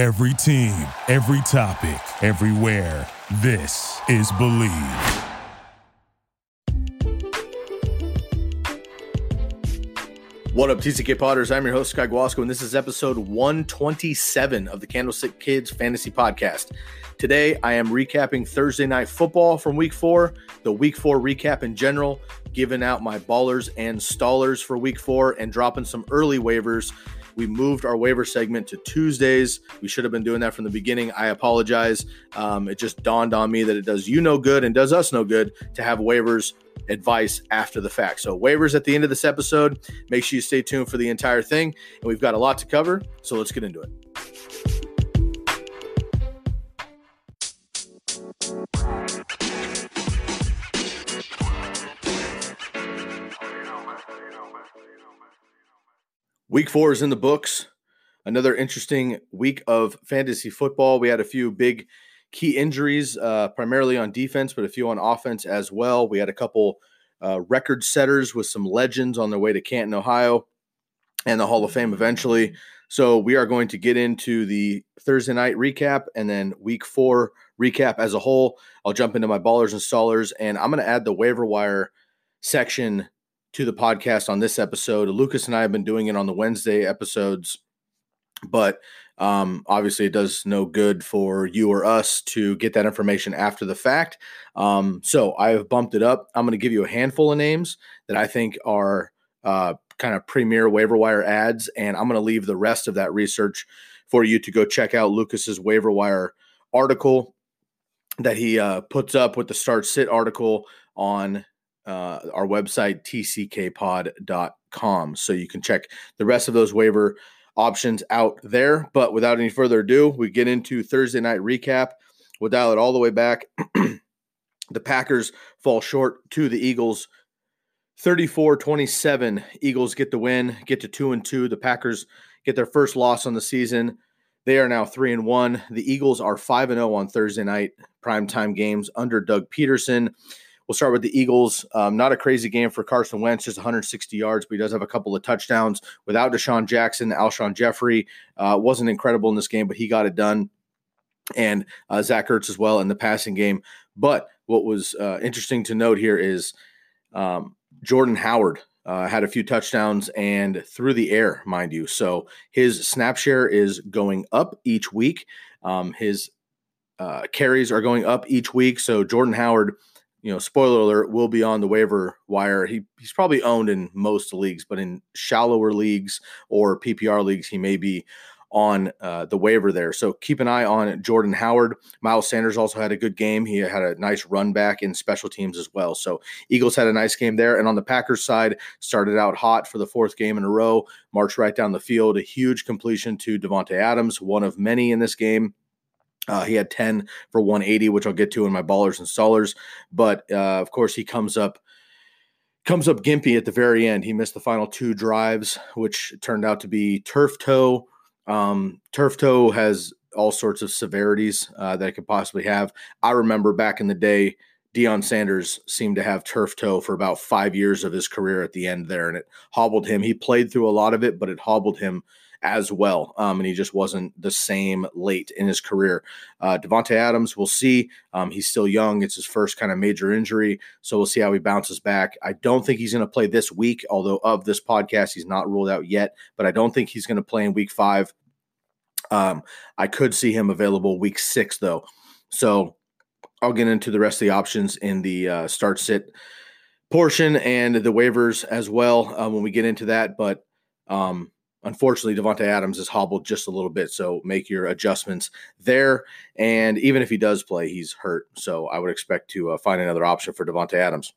Every team, every topic, everywhere. This is Believe. What up, TCK Potters? I'm your host, Sky Guasco, and this is episode 127 of the Candlestick Kids Fantasy Podcast. Today, I am recapping Thursday night football from week four, the week four recap in general, giving out my ballers and stallers for week four, and dropping some early waivers. We moved our waiver segment to Tuesdays. We should have been doing that from the beginning. I apologize. Um, it just dawned on me that it does you no good and does us no good to have waivers advice after the fact. So, waivers at the end of this episode. Make sure you stay tuned for the entire thing. And we've got a lot to cover. So, let's get into it. Week four is in the books. Another interesting week of fantasy football. We had a few big key injuries, uh, primarily on defense, but a few on offense as well. We had a couple uh, record setters with some legends on their way to Canton, Ohio, and the Hall of Fame eventually. So we are going to get into the Thursday night recap and then week four recap as a whole. I'll jump into my ballers and stallers, and I'm going to add the waiver wire section to the podcast on this episode. Lucas and I have been doing it on the Wednesday episodes, but um, obviously it does no good for you or us to get that information after the fact. Um, so I have bumped it up. I'm going to give you a handful of names that I think are uh, kind of premier waiver wire ads, and I'm going to leave the rest of that research for you to go check out Lucas's waiver wire article that he uh, puts up with the start sit article on uh, our website, tckpod.com. So you can check the rest of those waiver options out there. But without any further ado, we get into Thursday night recap. We'll dial it all the way back. the Packers fall short to the Eagles 34 27. Eagles get the win, get to 2 and 2. The Packers get their first loss on the season. They are now 3 and 1. The Eagles are 5 and 0 on Thursday night primetime games under Doug Pederson. We'll start with the Eagles. Um, not a crazy game for Carson Wentz, just 160 yards, but he does have a couple of touchdowns. Without DeSean Jackson, Alshon Jeffery uh, wasn't incredible in this game, but he got it done. And uh, Zach Ertz as well in the passing game. But what was uh, interesting to note here is um, Jordan Howard uh, had a few touchdowns and through the air, mind you. So his snap share is going up each week. Um, his uh, carries are going up each week. So Jordan Howard you know, spoiler alert, will be on the waiver wire. He he's probably owned in most leagues, but in shallower leagues or PPR leagues, he may be on uh, the waiver there. So keep an eye on Jordan Howard. Miles Sanders also had a good game. He had a nice run back in special teams as well. So Eagles had a nice game there. And on the Packers side, started out hot for the fourth game in a row, marched right down the field. A huge completion to Davante Adams, one of many in this game. Uh, he had 10 for 180, which I'll get to in my ballers and stallers. But uh, of course, he comes up comes up gimpy at the very end. He missed the final two drives, which turned out to be turf toe. Um, turf toe has all sorts of severities uh, that it could possibly have. I remember back in the day, Deion Sanders seemed to have turf toe for about five years of his career at the end there, and it hobbled him. He played through a lot of it, but it hobbled him as well. Um, and he just wasn't the same late in his career. Uh, Davante Adams, we'll see. Um, he's still young. It's his first kind of major injury. So we'll see how he bounces back. I don't think he's going to play this week, although of this podcast, he's not ruled out yet. But I don't think he's going to play in week five. Um, I could see him available week six, though. So I'll get into the rest of the options in the uh, start sit portion and the waivers as well uh, when we get into that. But um, Unfortunately, Davante Adams is hobbled just a little bit, so make your adjustments there. And even if he does play, he's hurt, so I would expect to uh, find another option for Davante Adams.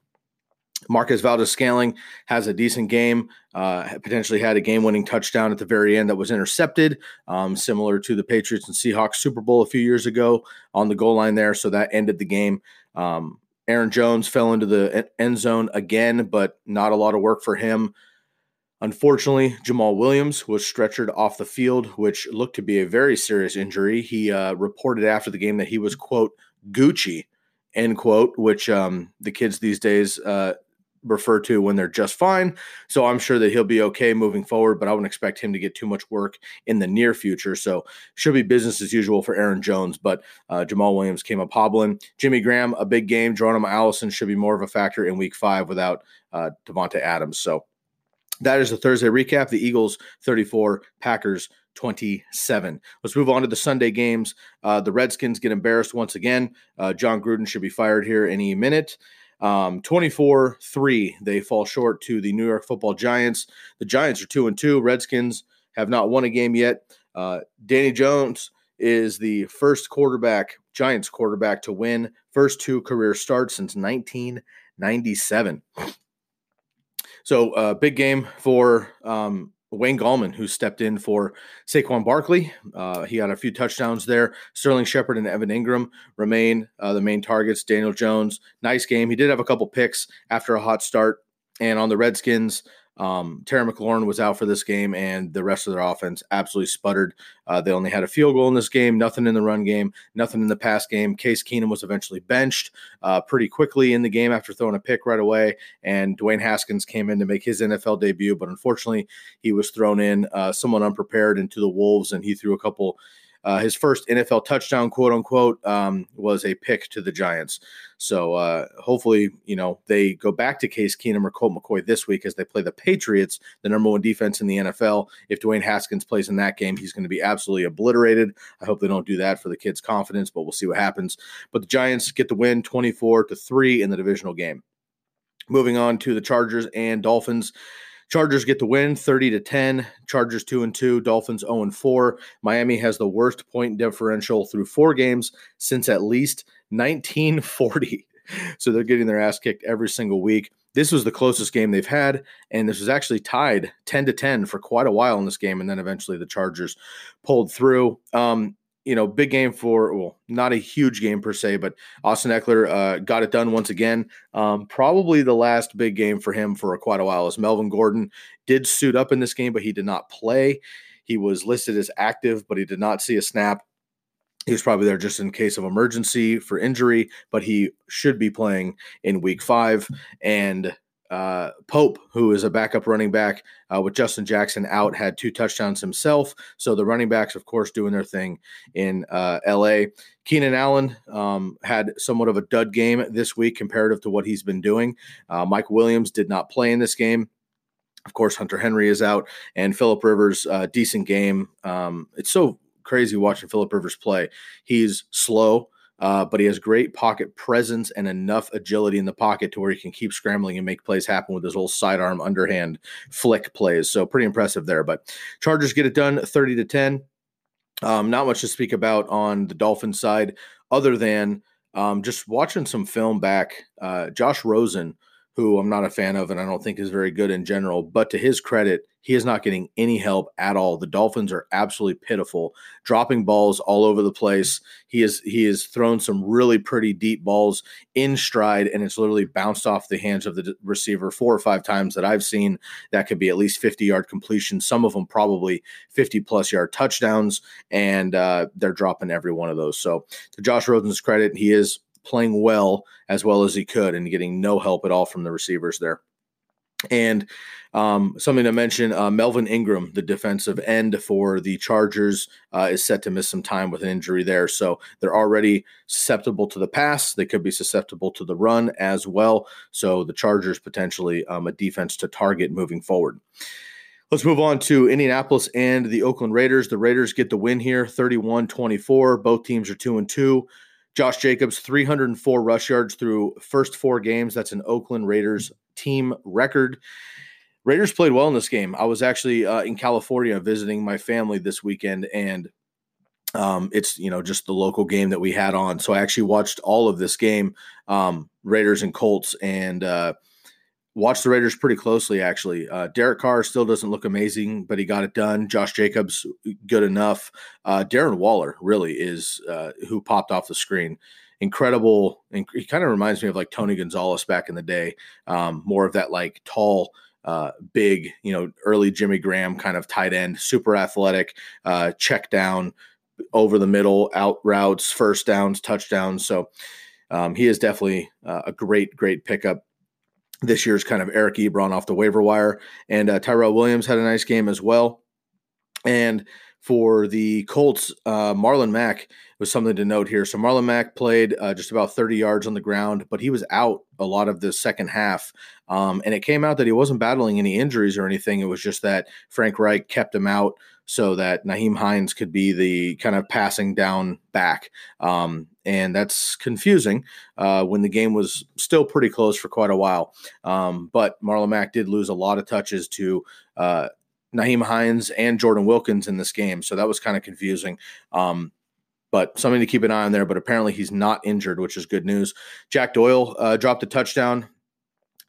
Marquez Valdes-Scantling has a decent game. Uh, potentially had a game-winning touchdown at the very end that was intercepted, um, similar to the Patriots and Seahawks Super Bowl a few years ago on the goal line there. So that ended the game. Um, Aaron Jones fell into the end zone again, but not a lot of work for him. Unfortunately, Jamaal Williams was stretchered off the field, which looked to be a very serious injury. He uh, reported after the game that he was, quote, Gucci, end quote, which um, the kids these days uh, refer to when they're just fine. So I'm sure that he'll be okay moving forward, but I wouldn't expect him to get too much work in the near future. So should be business as usual for Aaron Jones, but uh, Jamaal Williams came up hobbling. Jimmy Graham, a big game. Geronimo Allison should be more of a factor in week five without uh, Davante Adams. So that is the Thursday recap. The Eagles 34, Packers 27. Let's move on to the Sunday games. Uh, the Redskins get embarrassed once again. Uh, Jon Gruden should be fired here any minute. Um, 24 3, they fall short to the New York football Giants. The Giants are 2 and 2. Redskins have not won a game yet. Uh, Danny Jones is the first quarterback, Giants quarterback, to win first two career starts since 1997. So, uh, big game for um, Wayne Gallman, who stepped in for Saquon Barkley. Uh, he had a few touchdowns there. Sterling Shepard and Evan Engram remain uh, the main targets. Daniel Jones, nice game. He did have a couple picks after a hot start. And on the Redskins, um, Terry McLaurin was out for this game, and the rest of their offense absolutely sputtered. Uh, they only had a field goal in this game, nothing in the run game, nothing in the pass game. Case Keenum was eventually benched uh, pretty quickly in the game after throwing a pick right away, and Dwayne Haskins came in to make his NFL debut, but unfortunately, he was thrown in uh, somewhat unprepared into the Wolves, and he threw a couple uh, his first NFL touchdown, quote unquote, um, was a pick to the Giants. So uh, hopefully, you know, they go back to Case Keenum or Colt McCoy this week as they play the Patriots, the number one defense in the NFL. If Dwayne Haskins plays in that game, he's going to be absolutely obliterated. I hope they don't do that for the kids' confidence, but we'll see what happens. But the Giants get the win 24 to 3 in the divisional game. Moving on to the Chargers and Dolphins. Chargers get the win 30 to 10. Chargers 2 and 2, Dolphins 0 and 4. Miami has the worst point differential through four games since at least 1940. So they're getting their ass kicked every single week. This was the closest game they've had, and this was actually tied 10 to 10 for quite a while in this game. And then eventually the Chargers pulled through. Um, you know, big game for well, not a huge game per se, but Austin Ekeler uh, got it done once again. Um, probably the last big game for him for quite a while. As Melvin Gordon did suit up in this game, but he did not play. He was listed as active, but he did not see a snap. He was probably there just in case of emergency for injury, but he should be playing in week five. And uh, Pope, who is a backup running back uh, with Justin Jackson out, had two touchdowns himself. So the running backs, of course, doing their thing in uh, LA. Keenan Allen um, had somewhat of a dud game this week comparative to what he's been doing. Uh, Mike Williams did not play in this game. Of course, Hunter Henry is out, and Philip Rivers, uh, decent game. Um, it's so crazy watching Philip Rivers play. He's slow uh, but he has great pocket presence and enough agility in the pocket to where he can keep scrambling and make plays happen with his old sidearm underhand flick plays. So pretty impressive there. But Chargers get it done 30 to 10. Um, not much to speak about on the Dolphins side other than um, just watching some film back. Uh, Josh Rosen who I'm not a fan of and I don't think is very good in general. But to his credit, he is not getting any help at all. The Dolphins are absolutely pitiful, dropping balls all over the place. He is he has thrown some really pretty deep balls in stride, and it's literally bounced off the hands of the receiver four or five times that I've seen. That could be at least 50 yard completion. Some of them probably 50 plus yard touchdowns, and uh, they're dropping every one of those. So to Josh Rosen's credit, he is playing well as well as he could and getting no help at all from the receivers there. And um, something to mention uh, Melvin Ingram, the defensive end for the Chargers, uh, is set to miss some time with an injury there. So they're already susceptible to the pass. They could be susceptible to the run as well. So the Chargers potentially um, a defense to target moving forward. Let's move on to Indianapolis and the Oakland Raiders. The Raiders get the win here 31 24. Both teams are 2 and 2. Josh Jacobs, 304 rush yards through first four games. That's an Oakland Raiders team record. Raiders played well in this game. I was actually uh, in California visiting my family this weekend, and um, it's you know just the local game that we had on. So I actually watched all of this game, um, Raiders and Colts, and uh, watched the Raiders pretty closely, actually. Uh, Derek Carr still doesn't look amazing, but he got it done. Josh Jacobs, good enough. Uh, Darren Waller really is uh, who popped off the screen. Incredible. And He kind of reminds me of like Tony Gonzalez back in the day. Um, more of that like tall, uh, big, you know, early Jimmy Graham kind of tight end, super athletic, uh, check down over the middle, out routes, first downs, touchdowns. So um, he is definitely uh, a great, great pickup this year's kind of Eric Ebron off the waiver wire. And uh, Tyrell Williams had a nice game as well. And for the Colts, uh, Marlon Mack was something to note here. So Marlon Mack played uh, just about 30 yards on the ground, but he was out a lot of the second half. Um, and it came out that he wasn't battling any injuries or anything. It was just that Frank Reich kept him out so that Nyheim Hines could be the kind of passing down back. Um, and that's confusing uh, when the game was still pretty close for quite a while. Um, but Marlon Mack did lose a lot of touches to uh, Nyheim Hines and Jordan Wilkins in this game. So that was kind of confusing. Um, but something to keep an eye on there. But apparently he's not injured, which is good news. Jack Doyle uh, dropped a touchdown.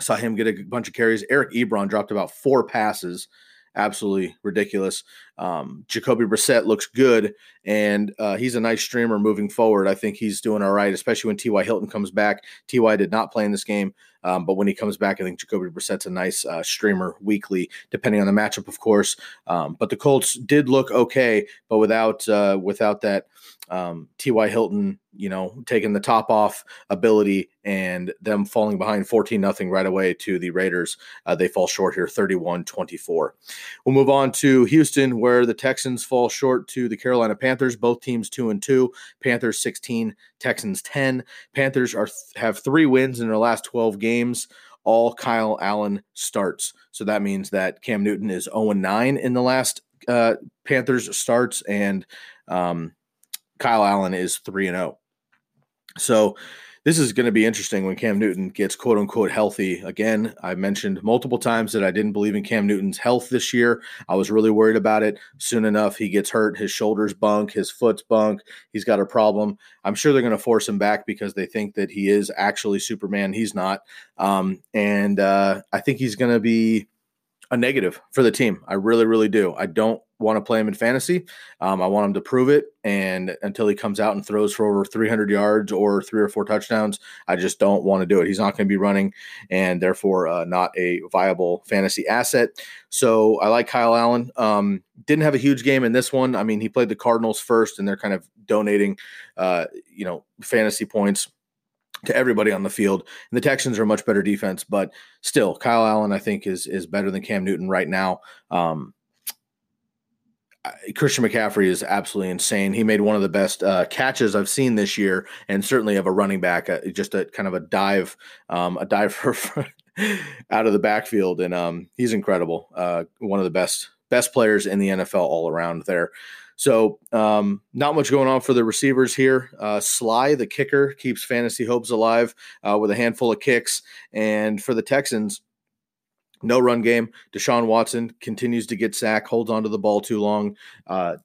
Saw him get a bunch of carries. Eric Ebron dropped about four passes absolutely ridiculous. Um, Jacoby Brissett looks good, and uh, he's a nice streamer moving forward. I think he's doing all right, especially when T.Y. Hilton comes back. T.Y. did not play in this game, um, but when he comes back, I think Jacoby Brissett's a nice uh, streamer weekly, depending on the matchup, of course. Um, but the Colts did look okay, but without uh, without that um, T.Y. Hilton, you know, taking the top off ability and them falling behind 14 nothing right away to the Raiders. Uh, they fall short here 31 24. We'll move on to Houston, where the Texans fall short to the Carolina Panthers. Both teams two and two. Panthers 16, Texans 10. Panthers are have three wins in their last 12 games. All Kyle Allen starts. So that means that Cam Newton is 0 9 in the last uh, Panthers starts. And um, Kyle Allen is 3 and 0. So this is going to be interesting when Cam Newton gets quote unquote healthy. Again, I mentioned multiple times that I didn't believe in Cam Newton's health this year. I was really worried about it. Soon enough, he gets hurt. His shoulders bunk, his foot's bunk. He's got a problem. I'm sure they're going to force him back because they think that he is actually Superman. He's not. Um, and uh, I think he's going to be a negative for the team. I really, really do. I don't want to play him in fantasy. Um, I want him to prove it. And until he comes out and throws for over 300 yards or three or four touchdowns, I just don't want to do it. He's not going to be running and therefore uh, not a viable fantasy asset. So I like Kyle Allen. Um, didn't have a huge game in this one. I mean, he played the Cardinals first and they're kind of donating, uh, you know, fantasy points to everybody on the field. And the Texans are a much better defense, but still, Kyle Allen, I think, is is better than Cam Newton right now. Um, Christian McCaffrey is absolutely insane. He made one of the best uh, catches I've seen this year, and certainly of a running back, uh, just a kind of a dive, um, a dive for, out of the backfield, and um, he's incredible. Uh, one of the best best players in the NFL all around there. So, um, not much going on for the receivers here. Uh, Slye, the kicker, keeps fantasy hopes alive uh, with a handful of kicks. And for the Texans, no run game. Deshaun Watson continues to get sacked, holds onto the ball too long. Uh,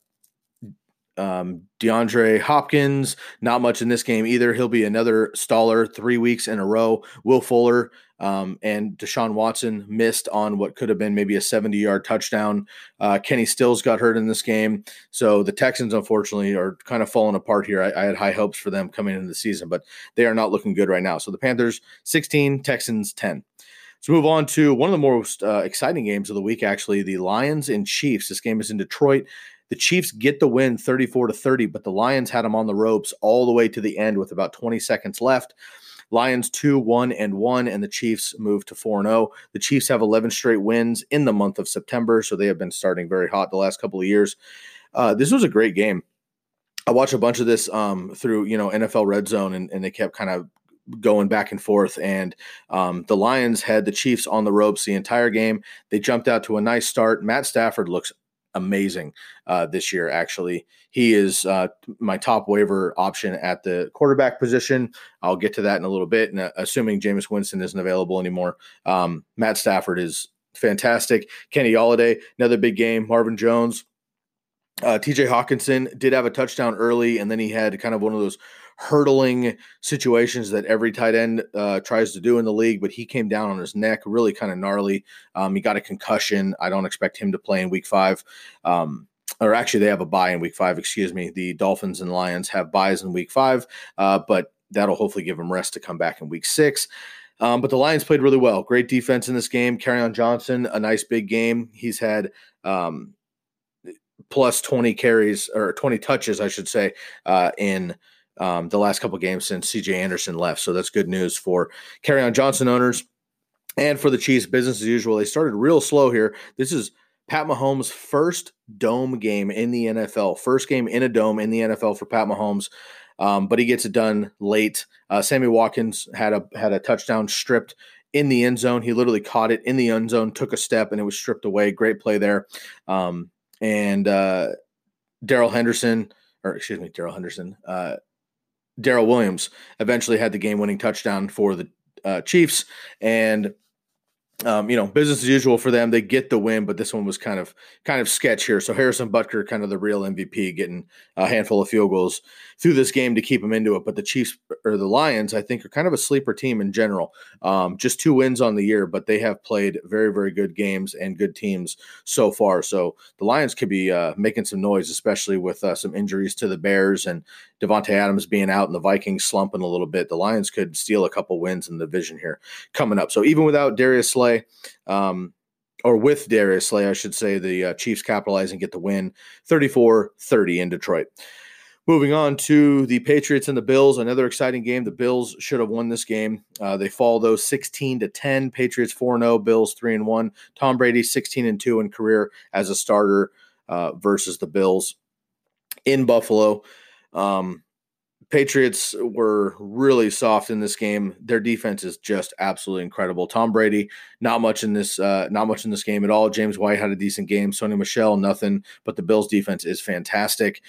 um, DeAndre Hopkins, not much in this game either. He'll be another staller three weeks in a row. Will Fuller um, and Deshaun Watson missed on what could have been maybe a 70 yard touchdown. Uh, Kenny Stills got hurt in this game. So the Texans, unfortunately, are kind of falling apart here. I, I had high hopes for them coming into the season, but they are not looking good right now. So the Panthers 16, Texans 10. Let's move on to one of the most uh, exciting games of the week, actually, the Lions and Chiefs. This game is in Detroit. The Chiefs get the win 34 to 30, but the Lions had them on the ropes all the way to the end with about 20 seconds left. Lions 2 1 and 1, and the Chiefs move to 4 0. The Chiefs have 11 straight wins in the month of September, so they have been starting very hot the last couple of years. Uh, this was a great game. I watched a bunch of this um, through, you know, NFL Red Zone, and, and they kept kind of going back and forth. And um, the Lions had the Chiefs on the ropes the entire game. They jumped out to a nice start. Matt Stafford looks amazing uh, this year. Actually, he is uh, my top waiver option at the quarterback position. I'll get to that in a little bit. And uh, assuming Jameis Winston isn't available anymore, um, Matt Stafford is fantastic. Kenny Golladay, another big game. Marvin Jones. Uh, TJ Hockenson did have a touchdown early, and then he had kind of one of those hurdling situations that every tight end uh, tries to do in the league, but he came down on his neck, really kind of gnarly. Um, he got a concussion. I don't expect him to play in week five. Um, or actually, they have a bye in week five, excuse me. The Dolphins and Lions have byes in week five, uh, but that'll hopefully give him rest to come back in week six. Um, but the Lions played really well. Great defense in this game. Kerryon Johnson, a nice big game. He's had um, plus 20 carries or 20 touches, I should say, uh, in um, the last couple games since CJ Anderson left. So that's good news for Kerryon Johnson owners. And for the Chiefs, business as usual. They started real slow here. This is Pat Mahomes' first dome game in the NFL, first game in a dome in the NFL for Pat Mahomes. Um, but he gets it done late. Uh, Sammy Watkins had a had a touchdown stripped in the end zone. He literally caught it in the end zone, took a step, and it was stripped away. Great play there. Um, and uh, Darrell Henderson, or excuse me, Daryl Henderson, uh, Darrel Williams eventually had the game winning touchdown for the uh, Chiefs. And um, you know, business as usual for them. They get the win, but this one was kind of kind of sketch here. So Harrison Butker, kind of the real MVP, getting a handful of field goals through this game to keep them into it. But the Chiefs or the Lions, I think, are kind of a sleeper team in general. Um, just two wins on the year, but they have played very very good games and good teams so far. So the Lions could be uh, making some noise, especially with uh, some injuries to the Bears and Davante Adams being out and the Vikings slumping a little bit. The Lions could steal a couple wins in the division here coming up. So even without Darius Slay Slay, um, or with Darius Slay, I should say, the uh, Chiefs capitalize and get the win 34 30 in Detroit. Moving on to the Patriots and the Bills, another exciting game. The Bills should have won this game. Uh, they fall those 16 to 10. Patriots 4 0, Bills 3 and 1. Tom Brady 16 and 2 in career as a starter uh, versus the Bills in Buffalo. Um, Patriots were really soft in this game. Their defense is just absolutely incredible. Tom Brady, not much in this, uh, not much in this game at all. James White had a decent game. Sony Michel, nothing. But the Bills' defense is fantastic.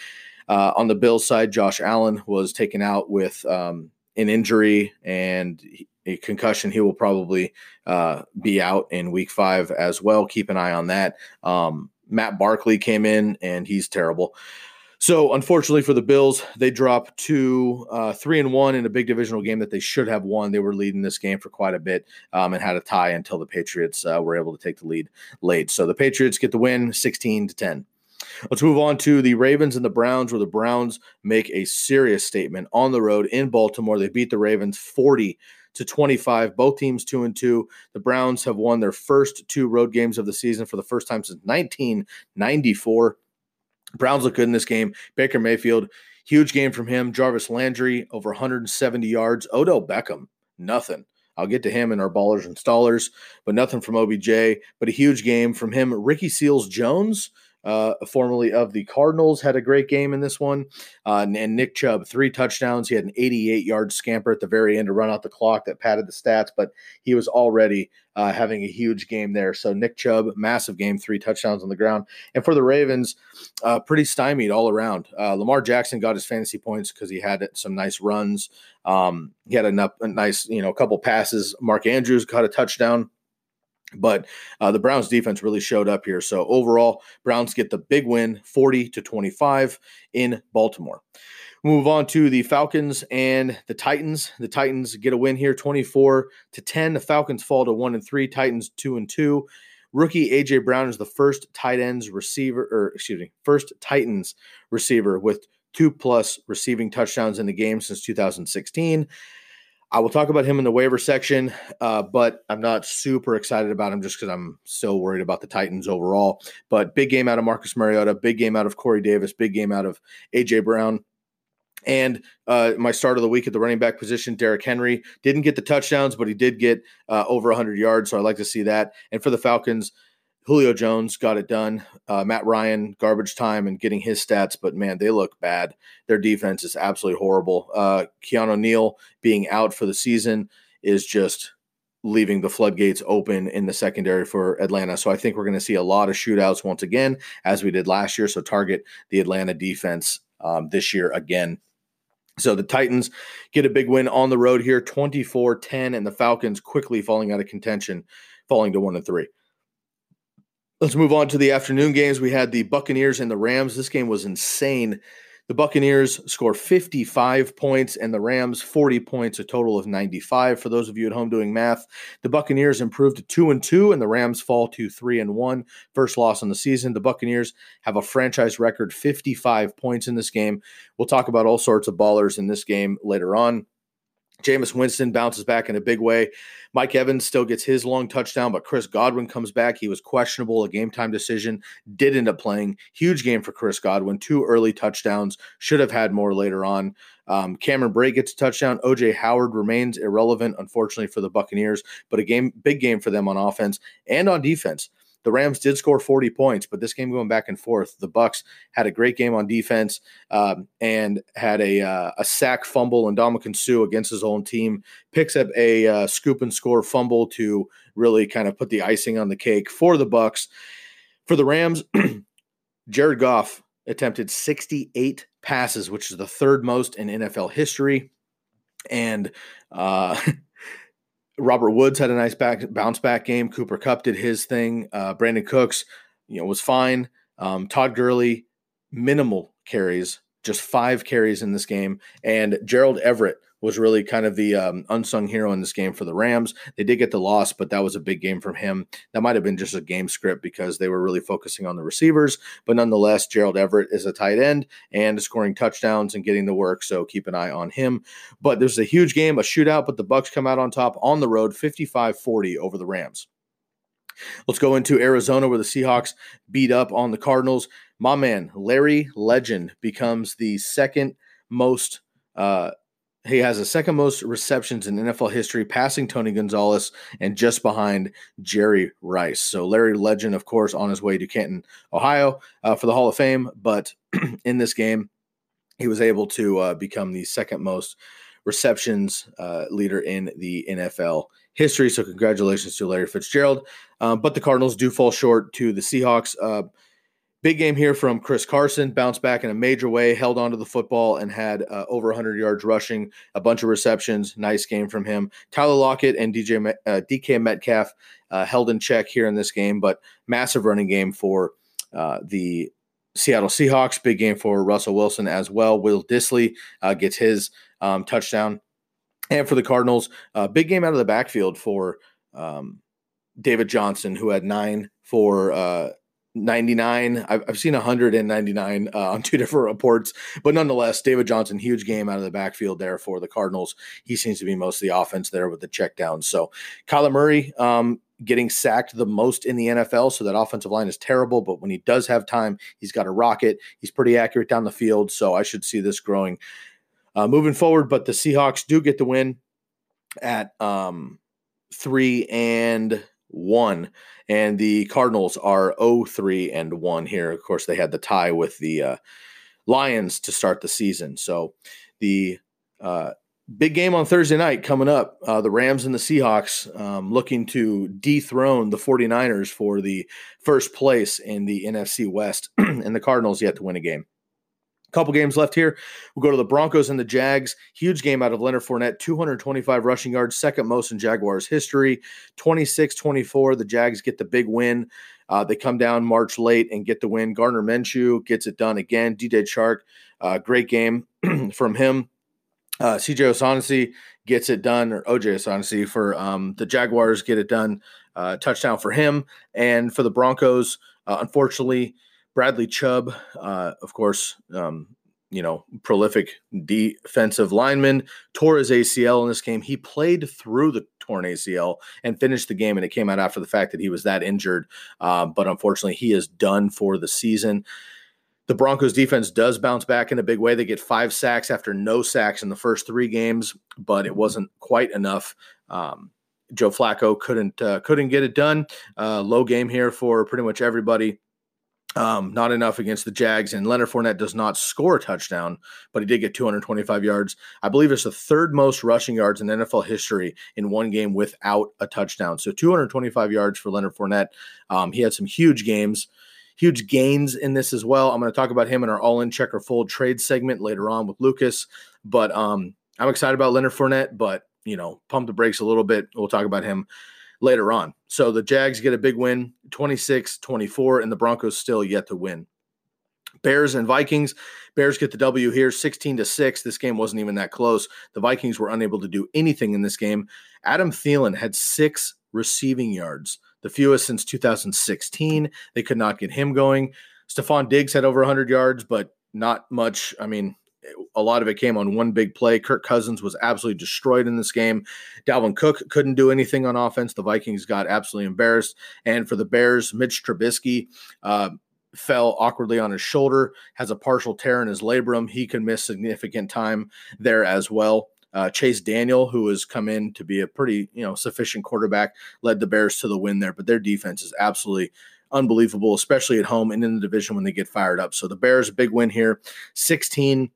Uh, on the Bills' side, Josh Allen was taken out with um, an injury and a concussion. He will probably uh, be out in Week Five as well. Keep an eye on that. Um, Matt Barkley came in and he's terrible. So unfortunately for the Bills, they drop to uh, three and one in a big divisional game that they should have won. They were leading this game for quite a bit um, and had a tie until the Patriots uh, were able to take the lead late. So the Patriots get the win, sixteen to ten. Let's move on to the Ravens and the Browns, where the Browns make a serious statement on the road in Baltimore. They beat the Ravens forty to 25. Both teams two and two. The Browns have won their first two road games of the season for the first time since 1994. Browns look good in this game. Baker Mayfield, huge game from him. Jarvis Landry, over 170 yards. Odell Beckham, nothing. I'll get to him in our ballers and stallers, but nothing from OBJ. But a huge game from him. Ricky Seals Jones, uh, formerly of the Cardinals, had a great game in this one. Uh, and Nick Chubb, three touchdowns. He had an 88 yard scamper at the very end to run out the clock that padded the stats, but he was already uh, having a huge game there. So Nick Chubb, massive game, three touchdowns on the ground. And for the Ravens, uh, pretty stymied all around. Uh, Lamar Jackson got his fantasy points because he had some nice runs. Um, he had a, a nice, you know, a couple passes. Mark Andrews got a touchdown. But uh, the Browns defense really showed up here. So overall, Browns get the big win 40 to 25 in Baltimore. Move on to the Falcons and the Titans. The Titans get a win here 24 to 10. The Falcons fall to 1 and 3, Titans 2 and 2. Rookie AJ Brown is the first tight ends receiver or excuse me, first Titans receiver with two plus receiving touchdowns in the game since 2016. I will talk about him in the waiver section, uh, but I'm not super excited about him just because I'm still worried about the Titans overall. But big game out of Marcus Mariota, big game out of Corey Davis, big game out of AJ Brown. And uh, my start of the week at the running back position, Derrick Henry didn't get the touchdowns, but he did get uh, over 100 yards. So I like to see that. And for the Falcons, Julio Jones got it done. Uh, Matt Ryan, garbage time and getting his stats, but man, they look bad. Their defense is absolutely horrible. Uh, Keanu Neal being out for the season is just leaving the floodgates open in the secondary for Atlanta. So I think we're going to see a lot of shootouts once again, as we did last year. So target the Atlanta defense um, this year again. So the Titans get a big win on the road here, 24 10, and the Falcons quickly falling out of contention, falling to 1 and 3. Let's move on to the afternoon games. We had the Buccaneers and the Rams. This game was insane. The Buccaneers score 55 points and the Rams 40 points, a total of 95. For those of you at home doing math, the Buccaneers improved to 2 and 2 and the Rams fall to 3 and 1. First loss on the season. The Buccaneers have a franchise record 55 points in this game. We'll talk about all sorts of ballers in this game later on. Jameis Winston bounces back in a big way. Mike Evans still gets his long touchdown, but Chris Godwin comes back. He was questionable, a game time decision, did end up playing. Huge game for Chris Godwin. Two early touchdowns, should have had more later on. Um, Cameron Brate gets a touchdown. OJ Howard remains irrelevant, unfortunately, for the Buccaneers, but a game, big game for them on offense and on defense. The Rams did score 40 points, but this game going back and forth. The Bucks had a great game on defense um, and had a uh, a sack fumble and Ndamukong Suh against his own team picks up a uh, scoop and score fumble to really kind of put the icing on the cake for the Bucks. For the Rams, Jared Goff attempted 68 passes, which is the third most in NFL history, and uh, Robert Woods had a nice back bounce back game. Cooper Kupp did his thing. Uh, Brandin Cooks, you know, was fine. Um, Todd Gurley, minimal carries, just five carries in this game, and Gerald Everett was really kind of the um, unsung hero in this game for the Rams. They did get the loss, but that was a big game from him. That might have been just a game script because they were really focusing on the receivers. But nonetheless, Gerald Everett is a tight end and scoring touchdowns and getting the work. So keep an eye on him. But there's a huge game, a shootout, but the Bucks come out on top on the road 55-40 over the Rams. Let's go into Arizona where the Seahawks beat up on the Cardinals. My man, Larry Legend, becomes the second most uh, he has the second most receptions in NFL history, passing Tony Gonzalez and just behind Jerry Rice. So Larry Legend, of course, on his way to Canton, Ohio, uh, for the Hall of Fame. But in this game, he was able to uh, become the second most receptions uh, leader in the NFL history. So congratulations to Larry Fitzgerald. Um, but the Cardinals do fall short to the Seahawks. Big game here from Chris Carson, bounced back in a major way, held onto the football, and had uh, over 100 yards rushing, a bunch of receptions. Nice game from him. Tyler Lockett and DJ uh, DK Metcalf uh, held in check here in this game, but massive running game for uh, the Seattle Seahawks. Big game for Russell Wilson as well. Will Dissly uh, gets his um, touchdown. And for the Cardinals, uh, big game out of the backfield for um, David Johnson, who had nine for 99. I've, I've seen 199 uh, on two different reports, but nonetheless, David Johnson, huge game out of the backfield there for the Cardinals. He seems to be most of the offense there with the checkdowns. So Kyler Murray um, getting sacked the most in the NFL. So that offensive line is terrible, but when he does have time, he's got a rocket. He's pretty accurate down the field. So I should see this growing uh, moving forward. But the Seahawks do get the win at um, three and one, and the Cardinals are 0-3 and one here. Of course, they had the tie with the uh, Lions to start the season. So the uh, big game on Thursday night coming up. Uh, the Rams and the Seahawks um, looking to dethrone the 49ers for the first place in the NFC West, and the Cardinals yet to win a game couple games left here. We'll go to the Broncos and the Jags. Huge game out of Leonard Fournette, 225 rushing yards, second most in Jaguars history. 26 24. The Jags get the big win. Uh, they come down March late and get the win. Gardner Minshew gets it done again. DJ Chark, uh, great game from him. Uh, CJ O'Shaughnessy gets it done, or OJ O'Shaughnessy for um, the Jaguars get it done. Uh, touchdown for him. And for the Broncos, uh, unfortunately, Bradley Chubb, uh, of course, um, you know, prolific defensive lineman, tore his ACL in this game. He played through the torn ACL and finished the game, and it came out after the fact that he was that injured. Uh, but unfortunately, he is done for the season. The Broncos defense does bounce back in a big way. They get five sacks after no sacks in the first three games, but it wasn't quite enough. Um, Joe Flacco couldn't uh, couldn't get it done. Uh, low game here for pretty much everybody. Um, not enough against the Jags, and Leonard Fournette does not score a touchdown, but he did get 225 yards. I believe it's the third most rushing yards in NFL history in one game without a touchdown. So 225 yards for Leonard Fournette. Um, he had some huge games, huge gains in this as well. I'm going to talk about him in our all-in checker fold trade segment later on with Lucas. But um, I'm excited about Leonard Fournette, but you know, pump the brakes a little bit. We'll talk about him later on. So the Jags get a big win, 26 24, and the Broncos still yet to win. Bears and Vikings. Bears get the W here, 16 to 6. This game wasn't even that close. The Vikings were unable to do anything in this game. Adam Thielen had six receiving yards, the fewest since 2016. They could not get him going. Stefon Diggs had over 100 yards, but not much. I mean, a lot of it came on one big play. Kirk Cousins was absolutely destroyed in this game. Dalvin Cook couldn't do anything on offense. The Vikings got absolutely embarrassed. And for the Bears, Mitch Trubisky, uh, fell awkwardly on his shoulder, has a partial tear in his labrum. He can miss significant time there as well. Uh, Chase Daniel, who has come in to be a pretty you know sufficient quarterback, led the Bears to the win there. But their defense is absolutely unbelievable, especially at home and in the division when they get fired up. So the Bears, big win here, sixteen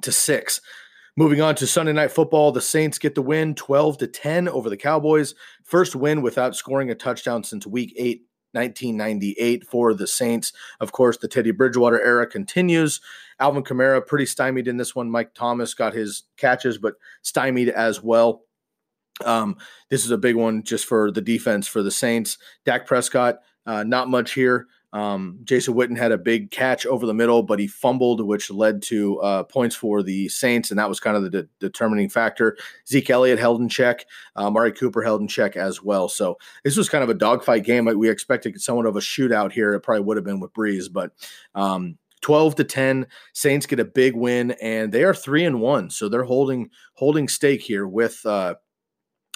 to six. Moving on to Sunday night football, the Saints get the win 12 to 10 over the Cowboys. First win without scoring a touchdown since week 8 1998 for the Saints. Of course, the Teddy Bridgewater era continues. Alvin Kamara pretty stymied in this one. Mike Thomas got his catches, but stymied as well. Um, this is a big one just for the defense for the Saints. Dak Prescott, uh, not much here. Um, Jason Witten had a big catch over the middle, but he fumbled, which led to uh, points for the Saints, and that was kind of the de- determining factor. Zeke Elliott held in check, uh, Mari Cooper held in check as well. So this was kind of a dogfight game. We expected somewhat of a shootout here. It probably would have been with Brees, but um, 12 to 10 saints get a big win and they are 3 and 1 so they're holding holding stake here with uh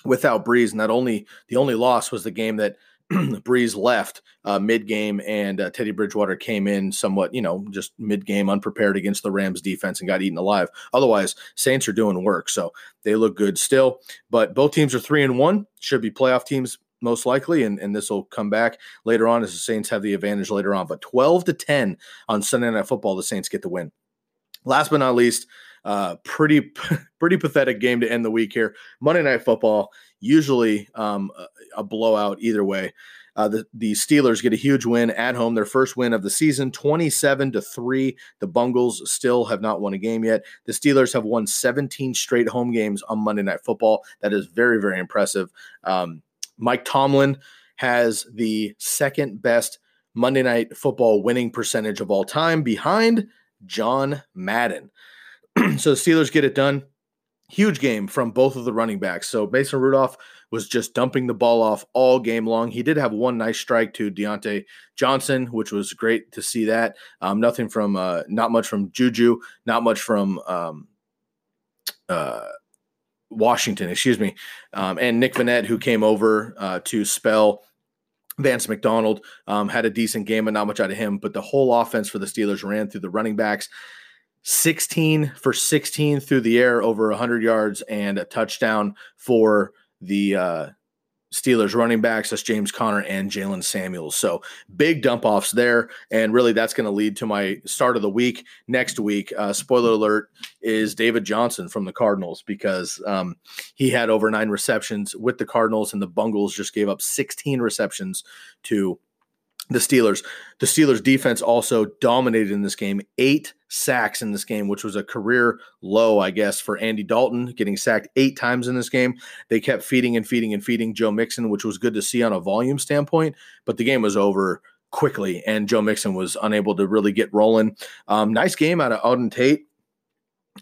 without Brees and that only the only loss was the game that Brees left uh, mid game, and uh, Teddy Bridgewater came in somewhat, you know, just mid game, unprepared against the Rams defense and got eaten alive. Otherwise, Saints are doing work, so they look good still. But both teams are three and one, should be playoff teams most likely, and, and this will come back later on as the Saints have the advantage later on. But 12 to 10 on Sunday Night Football, the Saints get the win. Last but not least, uh, pretty pretty pathetic game to end the week here. Monday Night Football, usually um, a, blowout either way. Uh, the, the Steelers get a huge win at home, their first win of the season, 27 to 3. The Bungles still have not won a game yet. The Steelers have won 17 straight home games on Monday Night Football. That is very, very impressive. Um, Mike Tomlin has the second best Monday Night Football winning percentage of all time behind John Madden. so the Steelers get it done. Huge game from both of the running backs. So Mason Rudolph was just dumping the ball off all game long. He did have one nice strike to Diontae Johnson, which was great to see that. Um, nothing from, uh, not much from Juju, not much from um, uh, Washington, excuse me, um, and Nick Vannett, who came over uh, to spell Vance McDonald um, had a decent game, but not much out of him. But the whole offense for the Steelers ran through the running backs. 16 for 16 through the air, over 100 yards, and a touchdown for the uh, Steelers running backs. That's James Conner and Jaylen Samuels. So big dump offs there. And really, that's going to lead to my start of the week next week. Uh, spoiler alert is David Johnson from the Cardinals because um, he had over nine receptions with the Cardinals, and the Bungles just gave up 16 receptions to the Steelers. The Steelers defense also dominated in this game, eight sacks in this game, which was a career low, I guess, for Andy Dalton, getting sacked eight times in this game. They kept feeding and feeding and feeding Joe Mixon, which was good to see on a volume standpoint, but the game was over quickly, and Joe Mixon was unable to really get rolling. Um, nice game out of Auden Tate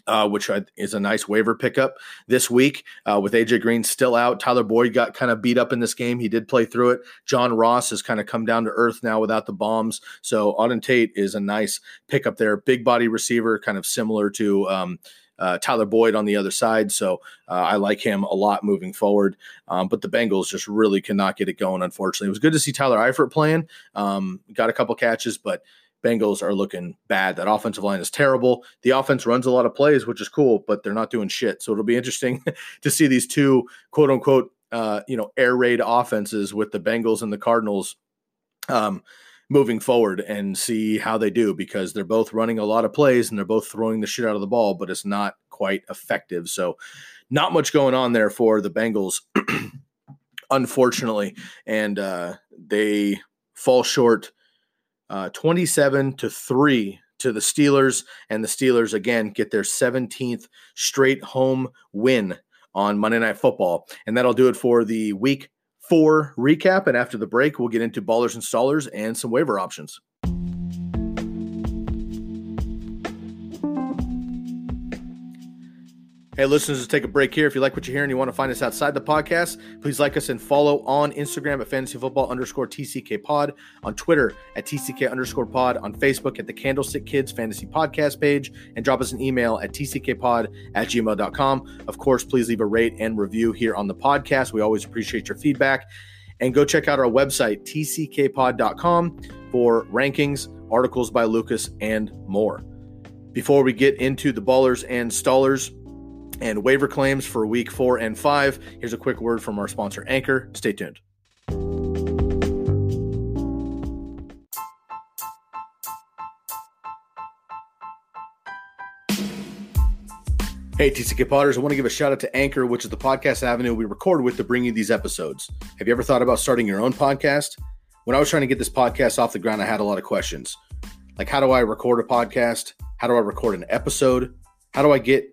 uh, which is a nice waiver pickup this week uh, with AJ Green still out. Tyler Boyd got kind of beat up in this game. He did play through it. John Ross has kind of come down to earth now without the bombs. So Auden Tate is a nice pickup there. Big body receiver, kind of similar to um, uh, Tyler Boyd on the other side. So uh, I like him a lot moving forward. Um, but the Bengals just really cannot get it going, unfortunately. It was good to see Tyler Eifert playing. Um, got a couple catches, but – Bengals are looking bad. That offensive line is terrible. The offense runs a lot of plays, which is cool, but they're not doing shit. So it'll be interesting to see these two quote unquote uh, you know air raid offenses with the Bengals and the Cardinals um, moving forward and see how they do because they're both running a lot of plays and they're both throwing the shit out of the ball, but it's not quite effective. So not much going on there for the Bengals, unfortunately, and uh, they fall short uh, 27 to 3 to the Steelers. And the Steelers, again, get their 17th straight home win on Monday Night Football. And that'll do it for the week four recap. And after the break, we'll get into ballers and stallers and some waiver options. Hey, listeners, let's take a break here. If you like what you hear and you want to find us outside the podcast, please like us and follow on Instagram at fantasy football underscore TCK pod, on Twitter at TCK underscore pod, on Facebook at the Candlestick Kids Fantasy Podcast page, and drop us an email at tckpod at gmail.com. Of course, please leave a rate and review here on the podcast. We always appreciate your feedback. And go check out our website, tckpod.com, for rankings, articles by Lucas, and more. Before we get into the ballers and stallers, and waiver claims for week four and five. Here's a quick word from our sponsor, Anchor. Stay tuned. Hey, TCK Potters, I want to give a shout out to Anchor, which is the podcast avenue we record with to bring you these episodes. Have you ever thought about starting your own podcast? When I was trying to get this podcast off the ground, I had a lot of questions. Like, how do I record a podcast? How do I record an episode? How do I get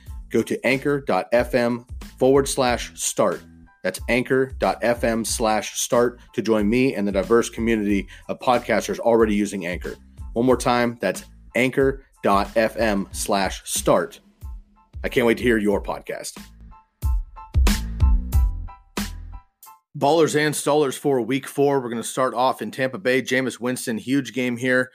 go to anchor.fm forward slash start. That's anchor.fm slash start to join me and the diverse community of podcasters already using Anchor. One more time, that's anchor.fm slash start. I can't wait to hear your podcast. Ballers and stallers for week four. We're going to start off in Tampa Bay. Jameis Winston, huge game here.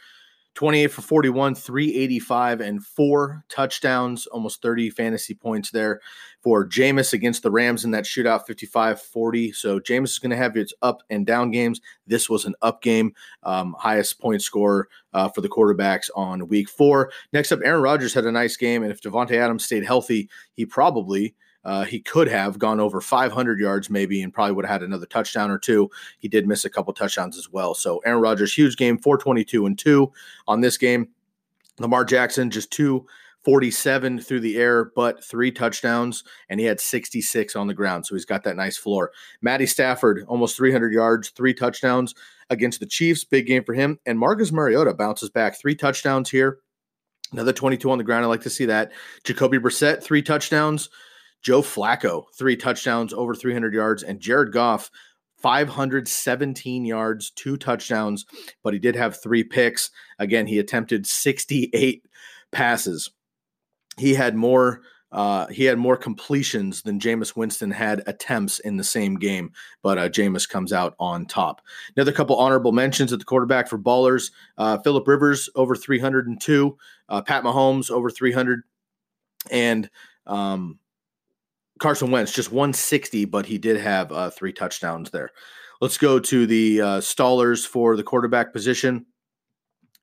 28 for 41, 385, and four touchdowns, almost 30 fantasy points there for Jameis against the Rams in that shootout, 55 40. So Jameis is going to have its up and down games. This was an up game, um, highest point score uh, for the quarterbacks on week four. Next up, Aaron Rodgers had a nice game. And if Davante Adams stayed healthy, he probably uh, he could have gone over 500 yards maybe and probably would have had another touchdown or two. He did miss a couple touchdowns as well. So Aaron Rodgers, huge game, 422 and 2 on this game. Lamar Jackson, just 247 through the air, but three touchdowns, and he had 66 on the ground. So he's got that nice floor. Matty Stafford, almost 300 yards, three touchdowns against the Chiefs. Big game for him. And Marcus Mariota bounces back, three touchdowns here. Another 22 on the ground. I like to see that. Jacoby Brissett, three touchdowns. Joe Flacco, three touchdowns, over 300 yards, and Jared Goff, 517 yards, two touchdowns, but he did have three picks. Again, he attempted 68 passes. He had more. Uh, he had more completions than Jameis Winston had attempts in the same game, but uh, Jameis comes out on top. Another couple honorable mentions at the quarterback for ballers: uh, Philip Rivers over 302, uh, Pat Mahomes over 300, and um, Carson Wentz just 160, but he did have uh, three touchdowns there. Let's go to the uh, stallers for the quarterback position.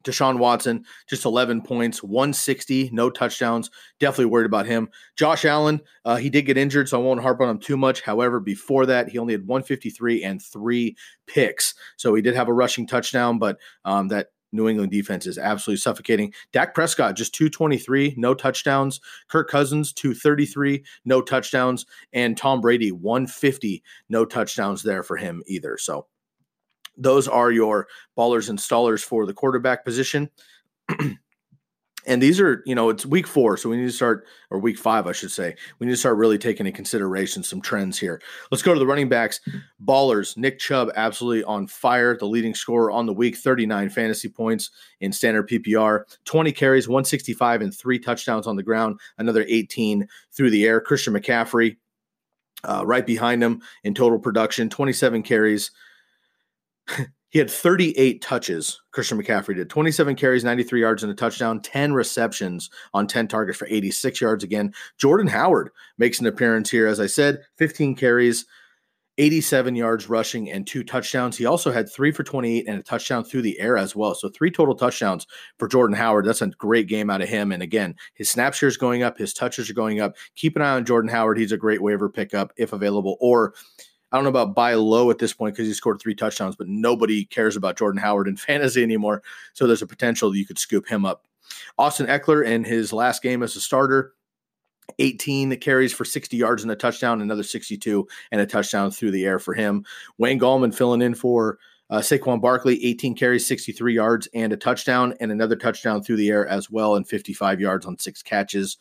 Deshaun Watson, just 11 points, 160, no touchdowns. Definitely worried about him. Josh Allen, uh, he did get injured, so I won't harp on him too much. However, before that, he only had 153 and three picks. So he did have a rushing touchdown, but um, that New England defense is absolutely suffocating. Dak Prescott just 223, no touchdowns. Kirk Cousins 233, no touchdowns, and Tom Brady 150, no touchdowns there for him either. So those are your ballers and stallers for the quarterback position. and these are you know it's week four so we need to start or week five i should say. We need to start really taking into consideration some trends here. Let's go to the running backs. Ballers nick chubb absolutely on fire the leading scorer on the week 39 fantasy points in standard ppr 20 carries 165 and three touchdowns on the ground another 18 through the air. Christian mccaffrey uh, right behind him in total production 27 carries He had 38 touches. Christian McCaffrey did 27 carries, 93 yards, and a touchdown, 10 receptions on 10 targets for 86 yards again. Jordan Howard makes an appearance here, as I said, 15 carries 87 yards rushing and two touchdowns. He also had three for 28 and a touchdown through the air as well. So three total touchdowns for Jordan Howard. That's a great game out of him. And again, his snap share is going up, his touches are going up. Keep an eye on Jordan Howard. He's a great waiver pickup if available. Or I don't know about buy low at this point because he scored three touchdowns, but nobody cares about Jordan Howard in fantasy anymore. So there's a potential that you could scoop him up. Austin Ekeler in his last game as a starter 18 carries for 60 yards and a touchdown, another 62 and a touchdown through the air for him. Wayne Gallman filling in for uh, Saquon Barkley, 18 carries, 63 yards and a touchdown, and another touchdown through the air as well, and 55 yards on six catches.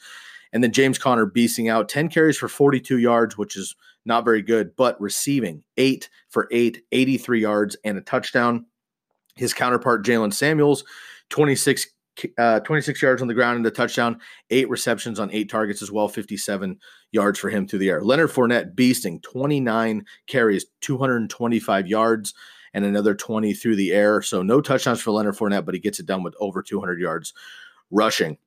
And then James Conner beasting out 10 carries for 42 yards, which is not very good, but receiving eight for eight, 83 yards and a touchdown. His counterpart, Jaylen Samuels, 26 uh, 26 yards on the ground and a touchdown, eight receptions on eight targets as well, 57 yards for him through the air. Leonard Fournette beasting 29 carries, 225 yards, and another 20 through the air. So no touchdowns for Leonard Fournette, but he gets it done with over 200 yards rushing.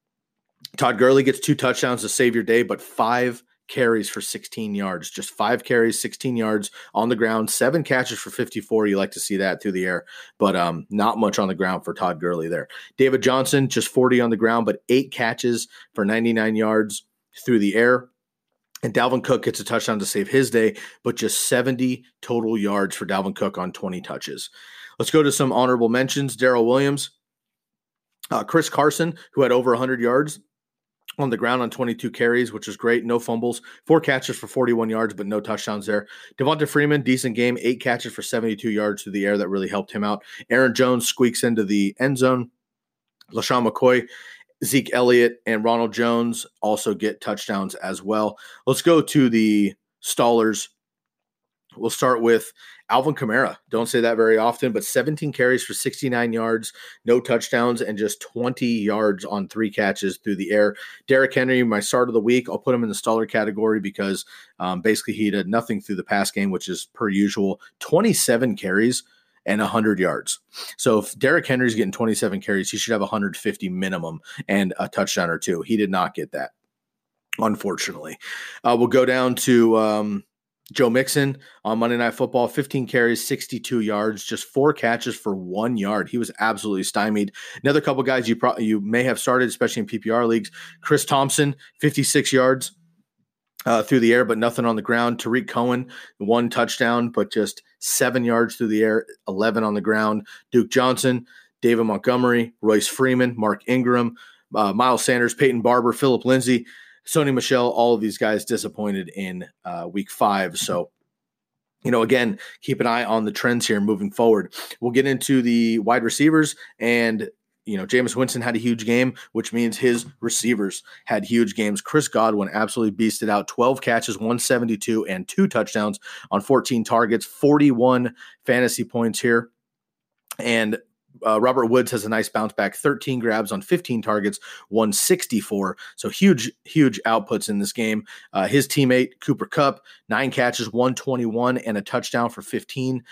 Todd Gurley gets two touchdowns to save your day, but five carries for 16 yards, just five carries, 16 yards on the ground, seven catches for 54. You like to see that through the air, but um, not much on the ground for Todd Gurley there. David Johnson, just 40 on the ground, but eight catches for 99 yards through the air. And Dalvin Cook gets a touchdown to save his day, but just 70 total yards for Dalvin Cook on 20 touches. Let's go to some honorable mentions. Darrel Williams, uh, Chris Carson, who had over 100 yards, on the ground on 22 carries, which is great. No fumbles, four catches for 41 yards, but no touchdowns there. Devonta Freeman, decent game, eight catches for 72 yards through the air. That really helped him out. Aaron Jones squeaks into the end zone. LeSean McCoy, Zeke Elliott, and Ronald Jones also get touchdowns as well. Let's go to the stallers. We'll start with Alvin Kamara, don't say that very often, but 17 carries for 69 yards, no touchdowns, and just 20 yards on three catches through the air. Derrick Henry, my start of the week, I'll put him in the staller category because um, basically he did nothing through the pass game, which is per usual. 27 carries and 100 yards. So if Derrick Henry's getting 27 carries, he should have 150 minimum and a touchdown or two. He did not get that, unfortunately. Uh, we'll go down to. Um, Joe Mixon on Monday Night Football, 15 carries, 62 yards, just four catches for one yard. He was absolutely stymied. Another couple guys you pro- you may have started, especially in PPR leagues. Chris Thompson, 56 yards uh, through the air, but nothing on the ground. Tarik Cohen, one touchdown, but just seven yards through the air, 11 on the ground. Duke Johnson, David Montgomery, Royce Freeman, Mark Ingram, uh, Miles Sanders, Peyton Barber, Philip Lindsay. Sony Michel, all of these guys disappointed in uh, week five. So, you know, again, keep an eye on the trends here moving forward. We'll get into the wide receivers and you know, Jameis Winston had a huge game, which means his receivers had huge games. Chris Godwin absolutely beasted out 12 catches, 172, and two touchdowns on 14 targets, 41 fantasy points here. And uh, Robert Woods has a nice bounce back 13 grabs on 15 targets, 164. So huge, huge outputs in this game. Uh, his teammate, Cooper Kupp, nine catches, 121, and a touchdown for 15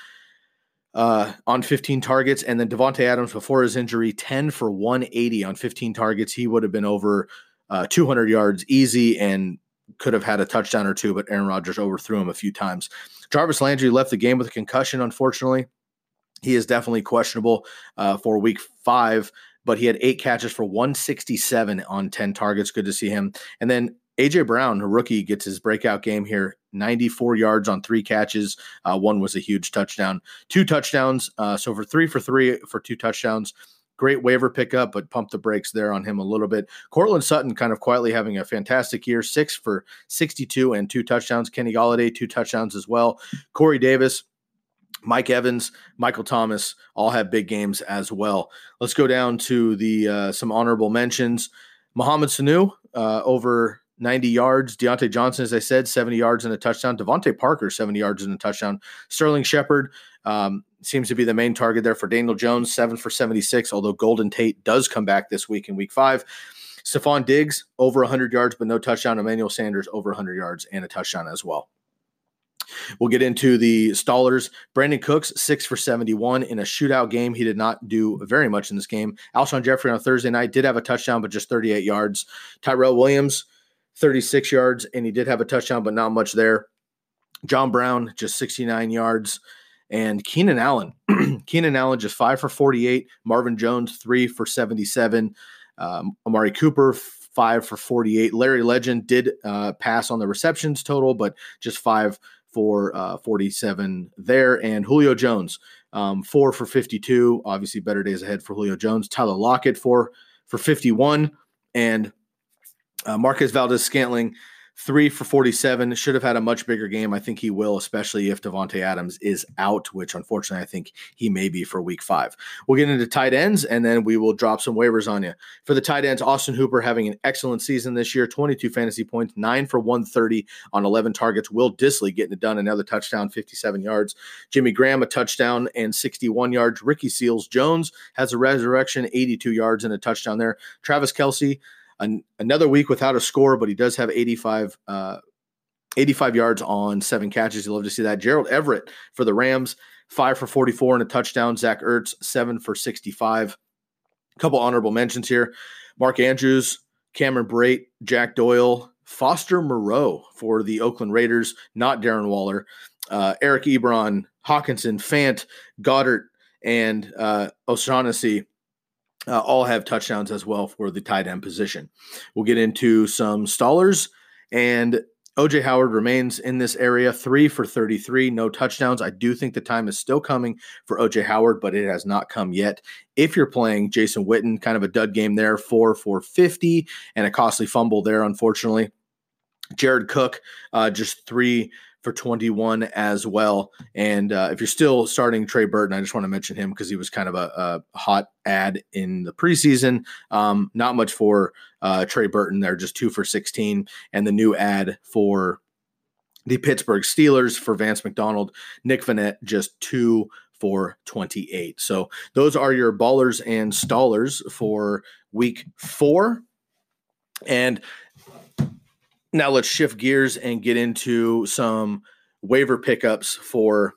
uh, on 15 targets. And then Davante Adams, before his injury, 10 for 180 on 15 targets. He would have been over uh, 200 yards easy and could have had a touchdown or two, but Aaron Rodgers overthrew him a few times. Jarvis Landry left the game with a concussion, unfortunately. He is definitely questionable uh, for week five, but he had eight catches for 167 on 10 targets. Good to see him. And then AJ Brown, a rookie, gets his breakout game here 94 yards on three catches. Uh, one was a huge touchdown, two touchdowns. Uh, so for three for three for two touchdowns. Great waiver pickup, but pump the brakes there on him a little bit. Courtland Sutton kind of quietly having a fantastic year, six for 62 and two touchdowns. Kenny Golladay, two touchdowns as well. Corey Davis, Mike Evans, Michael Thomas all have big games as well. Let's go down to the uh, some honorable mentions. Mohamed Sanu uh, over 90 yards. Diontae Johnson, as I said, 70 yards and a touchdown. DeVante Parker, 70 yards and a touchdown. Sterling Shepard um, seems to be the main target there for Daniel Jones, seven for 76, although Golden Tate does come back this week in week five. Stefon Diggs, over 100 yards, but no touchdown. Emmanuel Sanders, over 100 yards and a touchdown as well. We'll get into the stallers. Brandin Cooks, six for 71 in a shootout game. He did not do very much in this game. Alshon Jeffery on Thursday night did have a touchdown, but just 38 yards. Tyrell Williams, 36 yards, and he did have a touchdown, but not much there. John Brown, just 69 yards. And Keenan Allen, Keenan Allen just five for 48. Marvin Jones, three for 77. Um, Amari Cooper, five for 48. Larry Legend did uh, pass on the receptions total, but just five for uh, 47 there. And Julio Jones, um, four for 52. Obviously, better days ahead for Julio Jones. Tyler Lockett, four for 51. And uh, Marquez Valdes Scantling, three for 47. Should have had a much bigger game. I think he will, especially if Davante Adams is out, which unfortunately I think he may be for week five. We'll get into tight ends and then we will drop some waivers on you. For the tight ends, Austin Hooper having an excellent season this year 22 fantasy points, nine for 130 on 11 targets. Will Dissly getting it done, another touchdown, 57 yards. Jimmy Graham, a touchdown and 61 yards. Ricky Seals Jones has a resurrection, 82 yards and a touchdown there. Travis Kelce, an, another week without a score, but he does have 85, uh, 85 yards on seven catches. You love to see that. Gerald Everett for the Rams, five for 44 and a touchdown. Zach Ertz, seven for 65. A couple honorable mentions here Mark Andrews, Cameron Brate, Jack Doyle, Foster Moreau for the Oakland Raiders, not Darren Waller, uh, Eric Ebron, Hockenson, Fant, Goedert, and uh, O'Shaughnessy uh, all have touchdowns as well for the tight end position. We'll get into some stallers, and OJ Howard remains in this area, three for 33, no touchdowns. I do think the time is still coming for OJ Howard, but it has not come yet. If you're playing Jason Witten, kind of a dud game there, four for 50, and a costly fumble there, unfortunately. Jared Cook, uh, just three for 21 as well. And uh, if you're still starting Trey Burton, I just want to mention him because he was kind of a, a, hot ad in the preseason. Um, not much for uh, Trey Burton there, just two for 16. And the new ad for the Pittsburgh Steelers for Vance McDonald, Nick Vannett, just two for 28. So those are your ballers and stallers for week four. And now let's shift gears and get into some waiver pickups for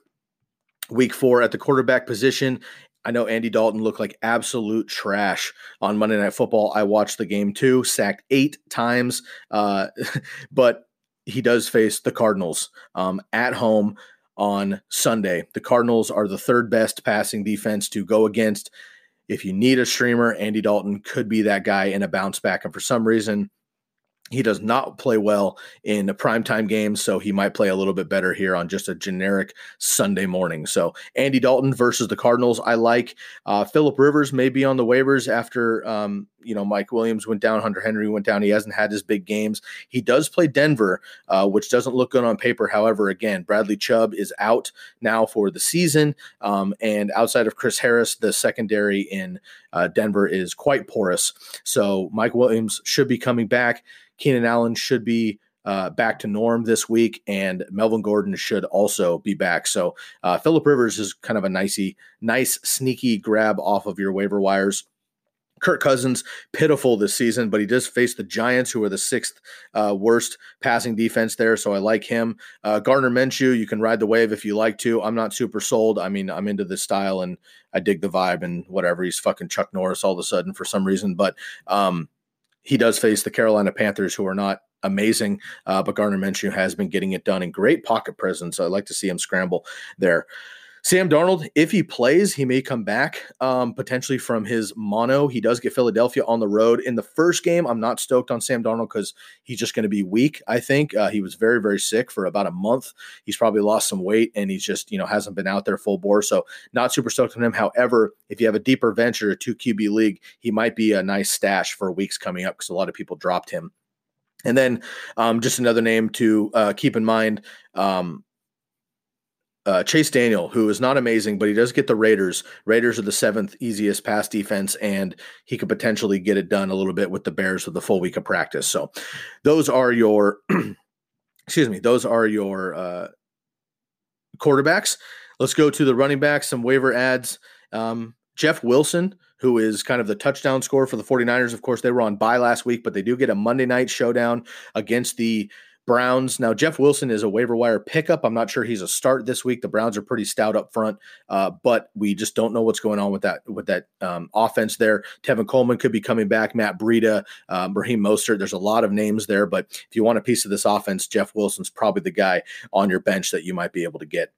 week four at the quarterback position. I know Andy Dalton looked like absolute trash on Monday Night Football. I watched the game too, sacked eight times, uh, but he does face the Cardinals um, at home on Sunday. The Cardinals are the third best passing defense to go against. If you need a streamer, Andy Dalton could be that guy in a bounce back. And for some reason, he does not play well in primetime games, so he might play a little bit better here on just a generic Sunday morning. So Andy Dalton versus the Cardinals, I like. Uh, Philip Rivers may be on the waivers after um, you know Mike Williams went down, Hunter Henry went down. He hasn't had his big games. He does play Denver, uh, which doesn't look good on paper. However, again, Bradley Chubb is out now for the season, um, and outside of Chris Harris, the secondary in uh, Denver is quite porous. So Mike Williams should be coming back. Keenan Allen should be uh, back to norm this week, and Melvin Gordon should also be back. So uh, Philip Rivers is kind of a nicey, nice sneaky grab off of your waiver wires. Kirk Cousins, pitiful this season, but he does face the Giants, who are the sixth uh, worst passing defense there. So I like him. Uh, Gardner Minshew, you can ride the wave if you like to. I'm not super sold. I mean, I'm into this style and I dig the vibe and whatever. He's fucking Chuck Norris all of a sudden for some reason, but um, he does face the Carolina Panthers, who are not amazing, uh, but Gardner Minshew has been getting it done in great pocket presence. So I'd like to see him scramble there. Sam Darnold, if he plays, he may come back um, potentially from his mono. He does get Philadelphia on the road in the first game. I'm not stoked on Sam Darnold because he's just going to be weak. I think uh, he was very, very sick for about a month. He's probably lost some weight and he's just, you know, hasn't been out there full bore. So not super stoked on him. However, if you have a deeper venture, a two QB league, he might be a nice stash for weeks coming up because a lot of people dropped him. And then um, just another name to uh, keep in mind. Um, uh, Chase Daniel, who is not amazing, but he does get the Raiders. Raiders are the seventh easiest pass defense, and he could potentially get it done a little bit with the Bears with the full week of practice. So, those are your, excuse me, those are your uh, quarterbacks. Let's go to the running backs, some waiver ads. Um, Jeff Wilson, who is kind of the touchdown scorer for the 49ers. Of course, they were on bye last week, but they do get a Monday night showdown against the Browns. Now, Jeff Wilson is a waiver wire pickup. I'm not sure he's a start this week. The Browns are pretty stout up front, uh, but we just don't know what's going on with that with that um, offense there. Tevin Coleman could be coming back. Matt Breida, um, Raheem Mostert. There's a lot of names there, but if you want a piece of this offense, Jeff Wilson's probably the guy on your bench that you might be able to get.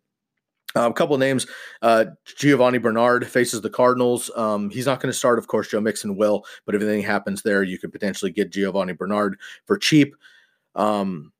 Uh, a couple of names. Uh, Giovani Bernard faces the Cardinals. Um, he's not going to start, of course. Joe Mixon will, but if anything happens there, you could potentially get Giovani Bernard for cheap. Um,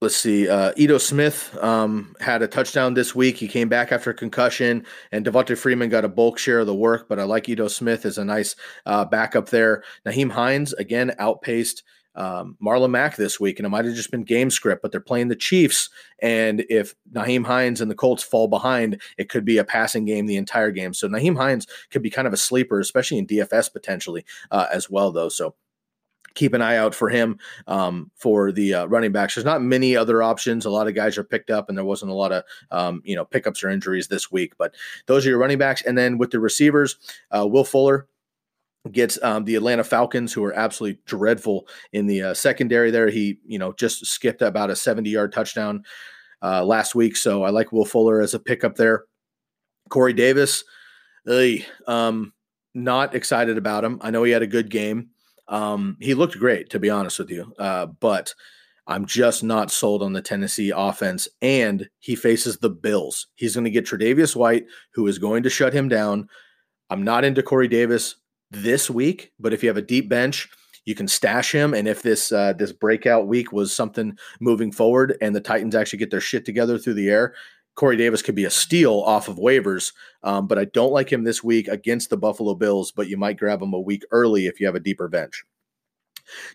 let's see. Uh, Ito Smith um, had a touchdown this week. He came back after a concussion, and Devonta Freeman got a bulk share of the work. But I like Ito Smith as a nice uh, backup there. Nyheim Hines again outpaced um, Marlon Mack this week, and it might have just been game script, but they're playing the Chiefs. And if Nyheim Hines and the Colts fall behind, it could be a passing game the entire game. So Nyheim Hines could be kind of a sleeper, especially in DFS potentially uh, as well, though. So keep an eye out for him um, for the uh, running backs. There's not many other options. A lot of guys are picked up, and there wasn't a lot of um, you know pickups or injuries this week. But those are your running backs, and then with the receivers, uh, Will Fuller gets um, the Atlanta Falcons, who are absolutely dreadful in the uh, secondary. There, he you know just skipped about a 70 yard touchdown uh, last week, so I like Will Fuller as a pickup there. Corey Davis, um, not excited about him. I know he had a good game. Um, he looked great, to be honest with you, uh, but I'm just not sold on the Tennessee offense. And he faces the Bills. He's going to get Tre'Davious White, who is going to shut him down. I'm not into Corey Davis this week, but if you have a deep bench, you can stash him. And if this uh, this breakout week was something moving forward, and the Titans actually get their shit together through the air, Corey Davis could be a steal off of waivers. Um, but I don't like him this week against the Buffalo Bills. But you might grab him a week early if you have a deeper bench.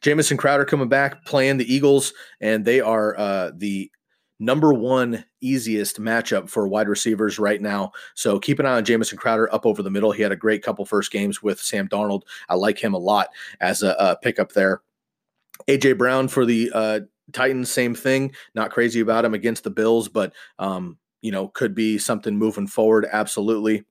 Jamison Crowder coming back, playing the Eagles, and they are uh, the number one easiest matchup for wide receivers right now. So keep an eye on Jamison Crowder up over the middle. He had a great couple first games with Sam Darnold. I like him a lot as a, a pickup there. AJ Brown for the uh, Titans, same thing. Not crazy about him against the Bills, but um, you know could be something moving forward. Absolutely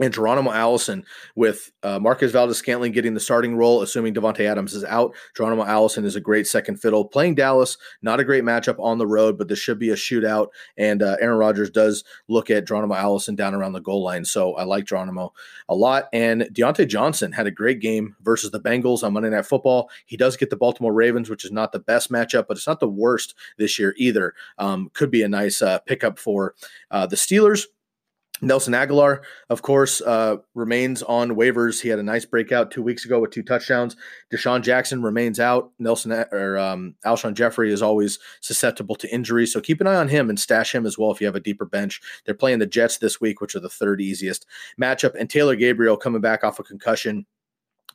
and Geronimo Allison with uh, Marquez Valdes-Scantling getting the starting role, assuming Davante Adams is out. Geronimo Allison is a great second fiddle. Playing Dallas, not a great matchup on the road, but this should be a shootout. And uh, Aaron Rodgers does look at Geronimo Allison down around the goal line. So I like Geronimo a lot. And Diontae Johnson had a great game versus the Bengals on Monday Night Football. He does get the Baltimore Ravens, which is not the best matchup, but it's not the worst this year either. Um, could be a nice uh, pickup for uh, the Steelers. Nelson Agholor, of course, uh, remains on waivers. He had a nice breakout two weeks ago with two touchdowns. DeSean Jackson remains out. Nelson or um, Alshon Jeffery is always susceptible to injury, so keep an eye on him and stash him as well if you have a deeper bench. They're playing the Jets this week, which are the third easiest matchup, and Taylor Gabriel coming back off a concussion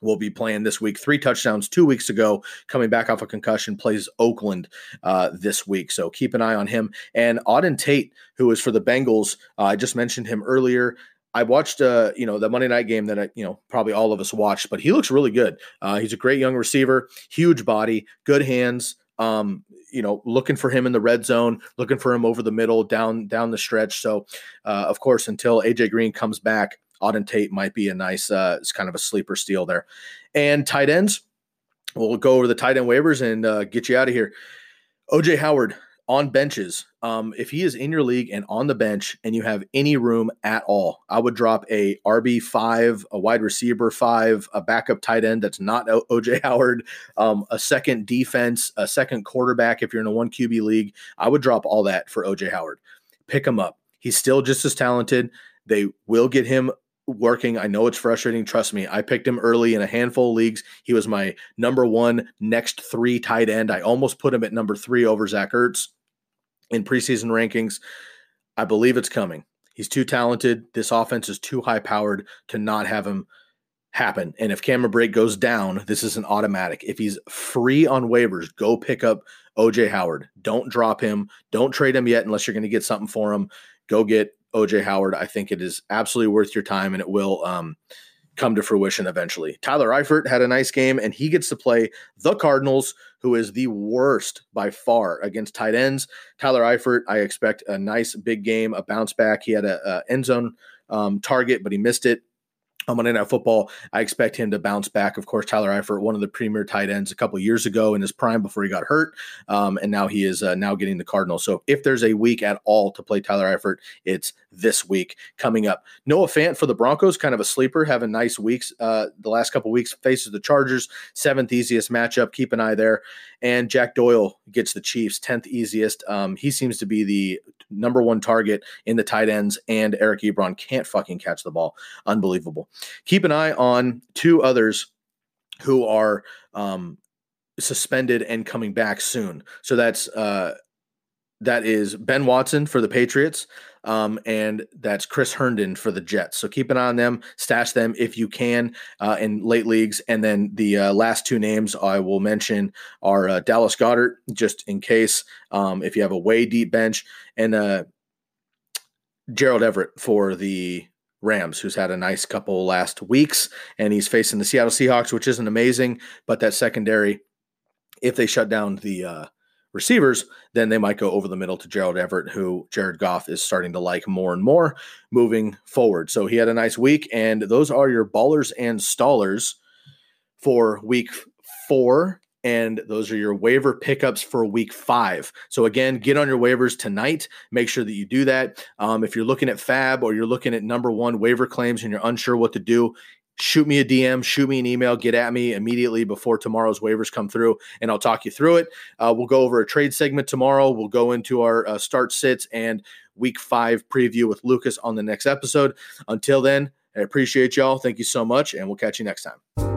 will be playing this week. Three touchdowns two weeks ago, coming back off a concussion, plays Oakland uh, this week. So keep an eye on him. And Auden Tate, who is for the Bengals, uh, I just mentioned him earlier. I watched, uh, you know, the Monday night game that I, you know, probably all of us watched, but he looks really good. Uh, he's a great young receiver, huge body, good hands. Um, you know, looking for him in the red zone, looking for him over the middle, down down the stretch. So, uh, of course, until AJ Green comes back, Auden Tate might be a nice, uh, it's kind of a sleeper steal there. And tight ends, we'll go over the tight end waivers and uh, get you out of here. OJ Howard on benches. Um, if he is in your league and on the bench and you have any room at all, I would drop a RB five, a wide receiver five, a backup tight end that's not OJ Howard, um, a second defense, a second quarterback. If you're in a one QB league, I would drop all that for OJ Howard. Pick him up. He's still just as talented. They will get him working. I know it's frustrating. Trust me. I picked him early in a handful of leagues. He was my number one next three tight end. I almost put him at number three over Zach Ertz in preseason rankings. I believe it's coming. He's too talented. This offense is too high powered to not have him happen. And if Cameron Brate goes down, this is an automatic. If he's free on waivers, go pick up OJ Howard. Don't drop him. Don't trade him yet unless you're going to get something for him. Go get OJ Howard. I think it is absolutely worth your time and it will um, come to fruition eventually. Tyler Eifert had a nice game and he gets to play the Cardinals, who is the worst by far against tight ends. Tyler Eifert, I expect a nice big game, a bounce back. He had a, a end zone um, target, but he missed it. On Monday Night Football. I expect him to bounce back. Of course, Tyler Eifert, one of the premier tight ends a couple years ago in his prime before he got hurt, um, and now he is uh, now getting the Cardinals. So if there's a week at all to play Tyler Eifert, it's this week coming up. Noah Fant for the Broncos, kind of a sleeper, having nice weeks. Uh, the last couple weeks faces the Chargers, seventh easiest matchup. Keep an eye there. And Jack Doyle gets the Chiefs, tenth easiest. Um, he seems to be the number one target in the tight ends, and Eric Ebron can't fucking catch the ball. Unbelievable. Keep an eye on two others who are um, suspended and coming back soon. So that's uh, that is Ben Watson for the Patriots, um, and that's Chris Herndon for the Jets. So keep an eye on them, stash them if you can uh, in late leagues. And then the uh, last two names I will mention are uh, Dallas Goedert, just in case um, if you have a way deep bench, and uh, Gerald Everett for the Rams, who's had a nice couple last weeks, and he's facing the Seattle Seahawks, which isn't amazing, but that secondary, if they shut down the uh, receivers, then they might go over the middle to Gerald Everett, who Jared Goff is starting to like more and more moving forward. So he had a nice week, and those are your ballers and stallers for week four. And those are your waiver pickups for week five. So, again, get on your waivers tonight. Make sure that you do that. Um, if you're looking at FAAB or you're looking at number one waiver claims and you're unsure what to do, shoot me a DM, shoot me an email, get at me immediately before tomorrow's waivers come through, and I'll talk you through it. Uh, we'll go over a trade segment tomorrow. We'll go into our uh, start sits and week five preview with Lucas on the next episode. Until then, I appreciate y'all. Thank you so much, and we'll catch you next time.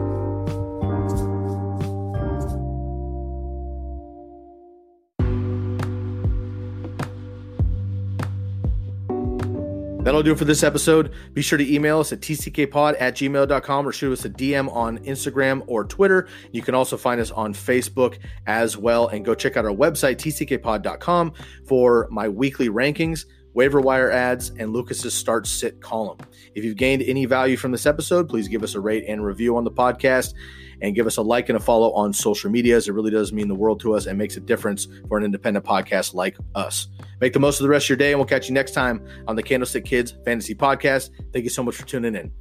That'll do it for this episode. Be sure to email us at tckpod at gmail.com or shoot us a DM on Instagram or Twitter. You can also find us on Facebook as well. And go check out our website, tckpod.com, for my weekly rankings, waiver wire ads, and Lucas's start sit column. If you've gained any value from this episode, please give us a rate and review on the podcast and give us a like and a follow on social medias. It really does mean the world to us and makes a difference for an independent podcast like us. Make the most of the rest of your day, and we'll catch you next time on the Candlestick Kids Fantasy Podcast. Thank you so much for tuning in.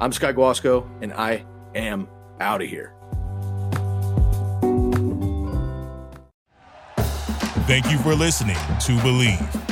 I'm Scott Guasco, and I am out of here. Thank you for listening to Bleav.